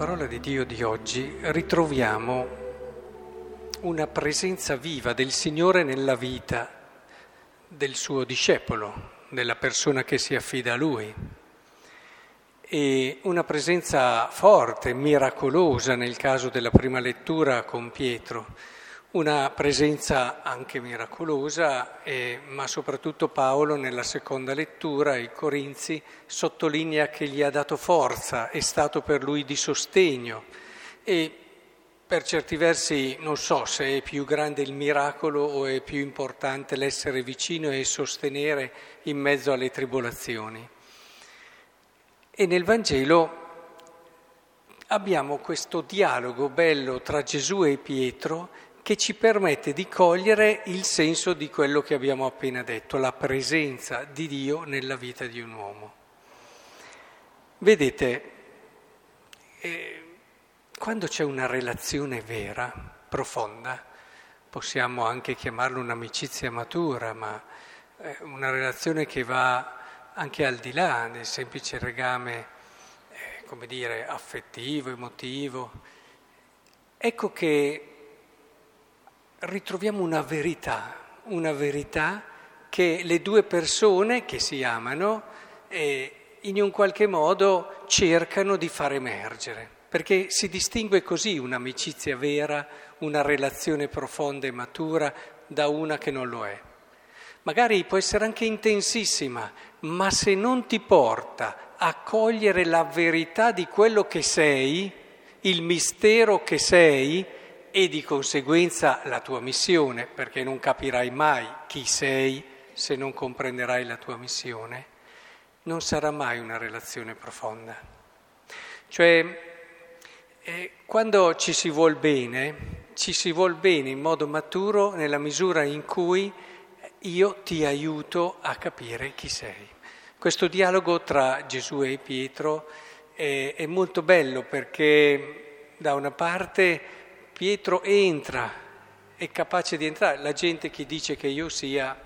Parola di Dio di oggi ritroviamo una presenza viva del Signore nella vita del suo discepolo, della persona che si affida a Lui. E una presenza forte, miracolosa nel caso della prima lettura con Pietro una presenza anche miracolosa, eh, ma soprattutto Paolo nella seconda lettura, ai Corinzi, sottolinea che gli ha dato forza, è stato per lui di sostegno e per certi versi non so se è più grande il miracolo o è più importante l'essere vicino e sostenere in mezzo alle tribolazioni. E nel Vangelo abbiamo questo dialogo bello tra Gesù e Pietro che ci permette di cogliere il senso di quello che abbiamo appena detto, la presenza di Dio nella vita di un uomo. Vedete, eh, quando c'è una relazione vera, profonda, possiamo anche chiamarla un'amicizia matura, ma eh, una relazione che va anche al di là del semplice legame, eh, come dire, affettivo, emotivo. Ecco che ritroviamo una verità, una verità che le due persone che si amano eh, in un qualche modo cercano di far emergere, perché si distingue così un'amicizia vera, una relazione profonda e matura da una che non lo è. Magari può essere anche intensissima, ma se non ti porta a cogliere la verità di quello che sei, il mistero che sei, e di conseguenza la tua missione, perché non capirai mai chi sei se non comprenderai la tua missione, non sarà mai una relazione profonda. Cioè, eh, quando ci si vuol bene, ci si vuol bene in modo maturo nella misura in cui io ti aiuto a capire chi sei. Questo dialogo tra Gesù e Pietro è, è molto bello perché da una parte Pietro entra, è capace di entrare. La gente che dice che io sia,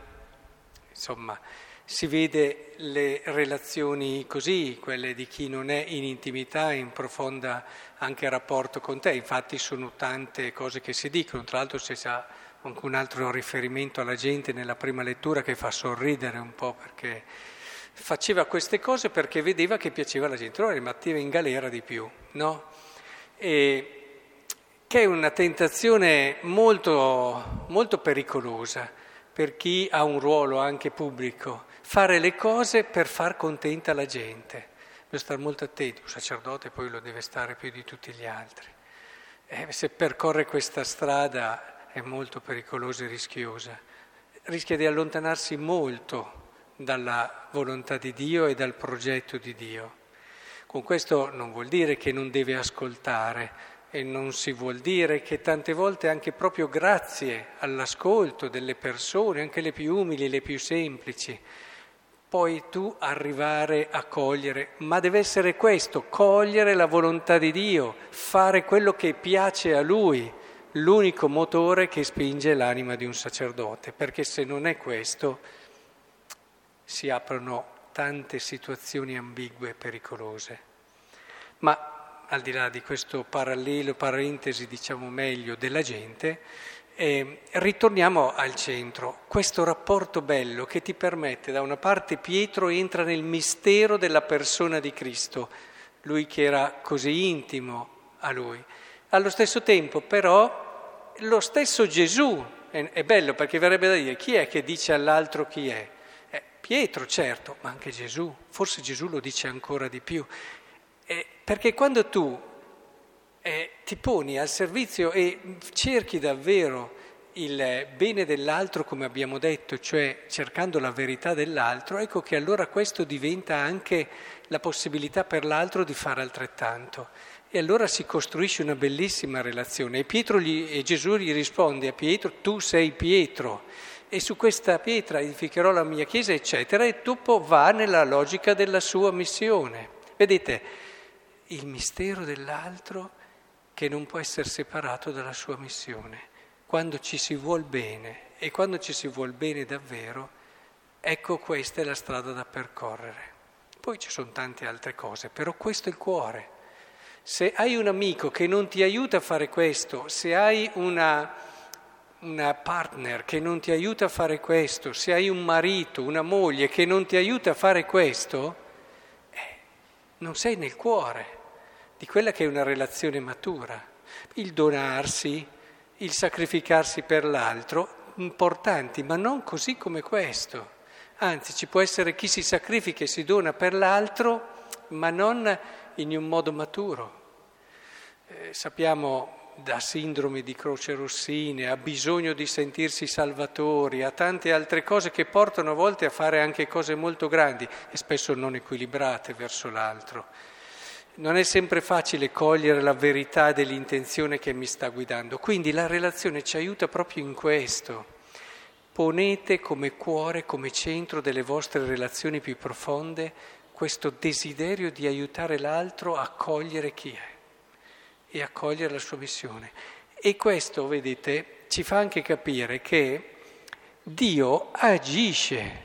insomma, si vede le relazioni così, quelle di chi non è in intimità, in profonda anche rapporto con te. Infatti sono tante cose che si dicono, tra l'altro c'è già anche un altro riferimento alla gente nella prima lettura che fa sorridere un po' perché faceva queste cose perché vedeva che piaceva alla gente, allora le metteva in galera di più, no? E che è una tentazione molto, molto pericolosa per chi ha un ruolo anche pubblico, fare le cose per far contenta la gente. Bisogna stare molto attenti, un sacerdote poi lo deve stare più di tutti gli altri. Eh, se percorre questa strada è molto pericolosa e rischiosa, rischia di allontanarsi molto dalla volontà di Dio e dal progetto di Dio. Con questo non vuol dire che non deve ascoltare, e non si vuol dire che tante volte anche proprio grazie all'ascolto delle persone, anche le più umili, le più semplici, puoi tu arrivare a cogliere, ma deve essere questo, cogliere la volontà di Dio, fare quello che piace a Lui, l'unico motore che spinge l'anima di un sacerdote, perché se non è questo si aprono tante situazioni ambigue e pericolose. Ma al di là di questo parallelo, parentesi diciamo meglio, della gente, eh, ritorniamo al centro, questo rapporto bello che ti permette, da una parte Pietro entra nel mistero della persona di Cristo, lui che era così intimo a lui. Allo stesso tempo però lo stesso Gesù, è, è bello perché verrebbe da dire chi è che dice all'altro chi è? Eh, Pietro certo, ma anche Gesù, forse Gesù lo dice ancora di più. Perché quando tu eh, ti poni al servizio e cerchi davvero il bene dell'altro, come abbiamo detto, cioè cercando la verità dell'altro, ecco che allora questo diventa anche la possibilità per l'altro di fare altrettanto. E allora si costruisce una bellissima relazione. E, gli, e Gesù gli risponde a Pietro, tu sei Pietro, e su questa pietra edificherò la mia chiesa, eccetera, e dopo va nella logica della sua missione. Vedete, il mistero dell'altro che non può essere separato dalla sua missione. Quando ci si vuol bene e quando ci si vuol bene davvero, ecco questa è la strada da percorrere. Poi ci sono tante altre cose, però questo è il cuore. Se hai un amico che non ti aiuta a fare questo, se hai una, una partner che non ti aiuta a fare questo, se hai un marito, una moglie che non ti aiuta a fare questo, eh, non sei nel cuore di quella che è una relazione matura. Il donarsi, il sacrificarsi per l'altro, importanti, ma non così come questo. Anzi, ci può essere chi si sacrifica e si dona per l'altro, ma non in un modo maturo. Eh, sappiamo da sindrome di croce rossine, a bisogno di sentirsi salvatori, a tante altre cose che portano a volte a fare anche cose molto grandi e spesso non equilibrate verso l'altro. Non è sempre facile cogliere la verità dell'intenzione che mi sta guidando, quindi la relazione ci aiuta proprio in questo. Ponete come cuore, come centro delle vostre relazioni più profonde questo desiderio di aiutare l'altro a cogliere chi è e a cogliere la sua missione. E questo, vedete, ci fa anche capire che Dio agisce,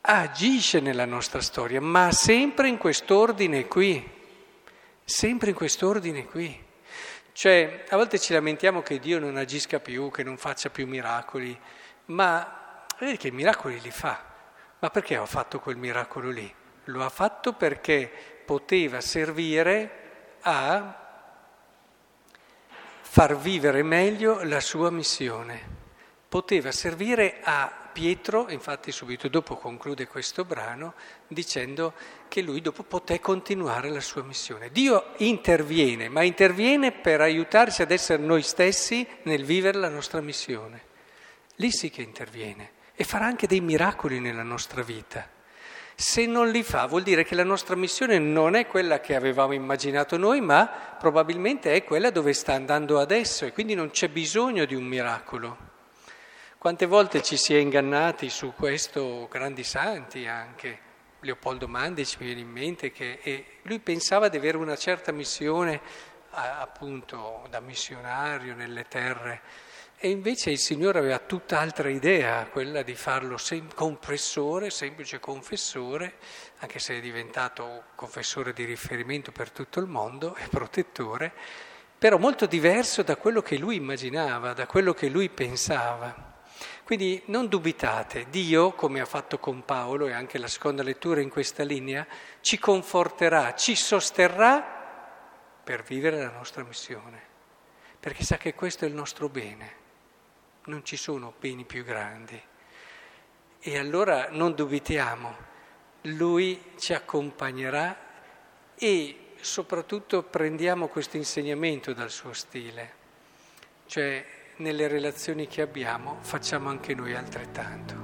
agisce nella nostra storia, ma sempre in quest'ordine qui sempre in quest'ordine qui. Cioè, a volte ci lamentiamo che Dio non agisca più, che non faccia più miracoli, ma vedi che miracoli li fa. Ma perché ha fatto quel miracolo lì? Lo ha fatto perché poteva servire a far vivere meglio la sua missione. Poteva servire a Pietro, infatti subito dopo conclude questo brano dicendo che lui dopo poté continuare la sua missione. Dio interviene, ma interviene per aiutarci ad essere noi stessi nel vivere la nostra missione. Lì sì che interviene e farà anche dei miracoli nella nostra vita. Se non li fa vuol dire che la nostra missione non è quella che avevamo immaginato noi, ma probabilmente è quella dove sta andando adesso e quindi non c'è bisogno di un miracolo. Quante volte ci si è ingannati su questo, grandi santi anche. Leopoldo Mandici mi viene in mente che lui pensava di avere una certa missione appunto da missionario nelle terre e invece il Signore aveva tutt'altra idea, quella di farlo sem- confessore, semplice confessore, anche se è diventato confessore di riferimento per tutto il mondo e protettore, però molto diverso da quello che lui immaginava, da quello che lui pensava. Quindi non dubitate, Dio, come ha fatto con Paolo e anche la seconda lettura in questa linea, ci conforterà, ci sosterrà per vivere la nostra missione, perché sa che questo è il nostro bene, non ci sono beni più grandi. E allora non dubitiamo, Lui ci accompagnerà e soprattutto prendiamo questo insegnamento dal suo stile, cioè nelle relazioni che abbiamo facciamo anche noi altrettanto.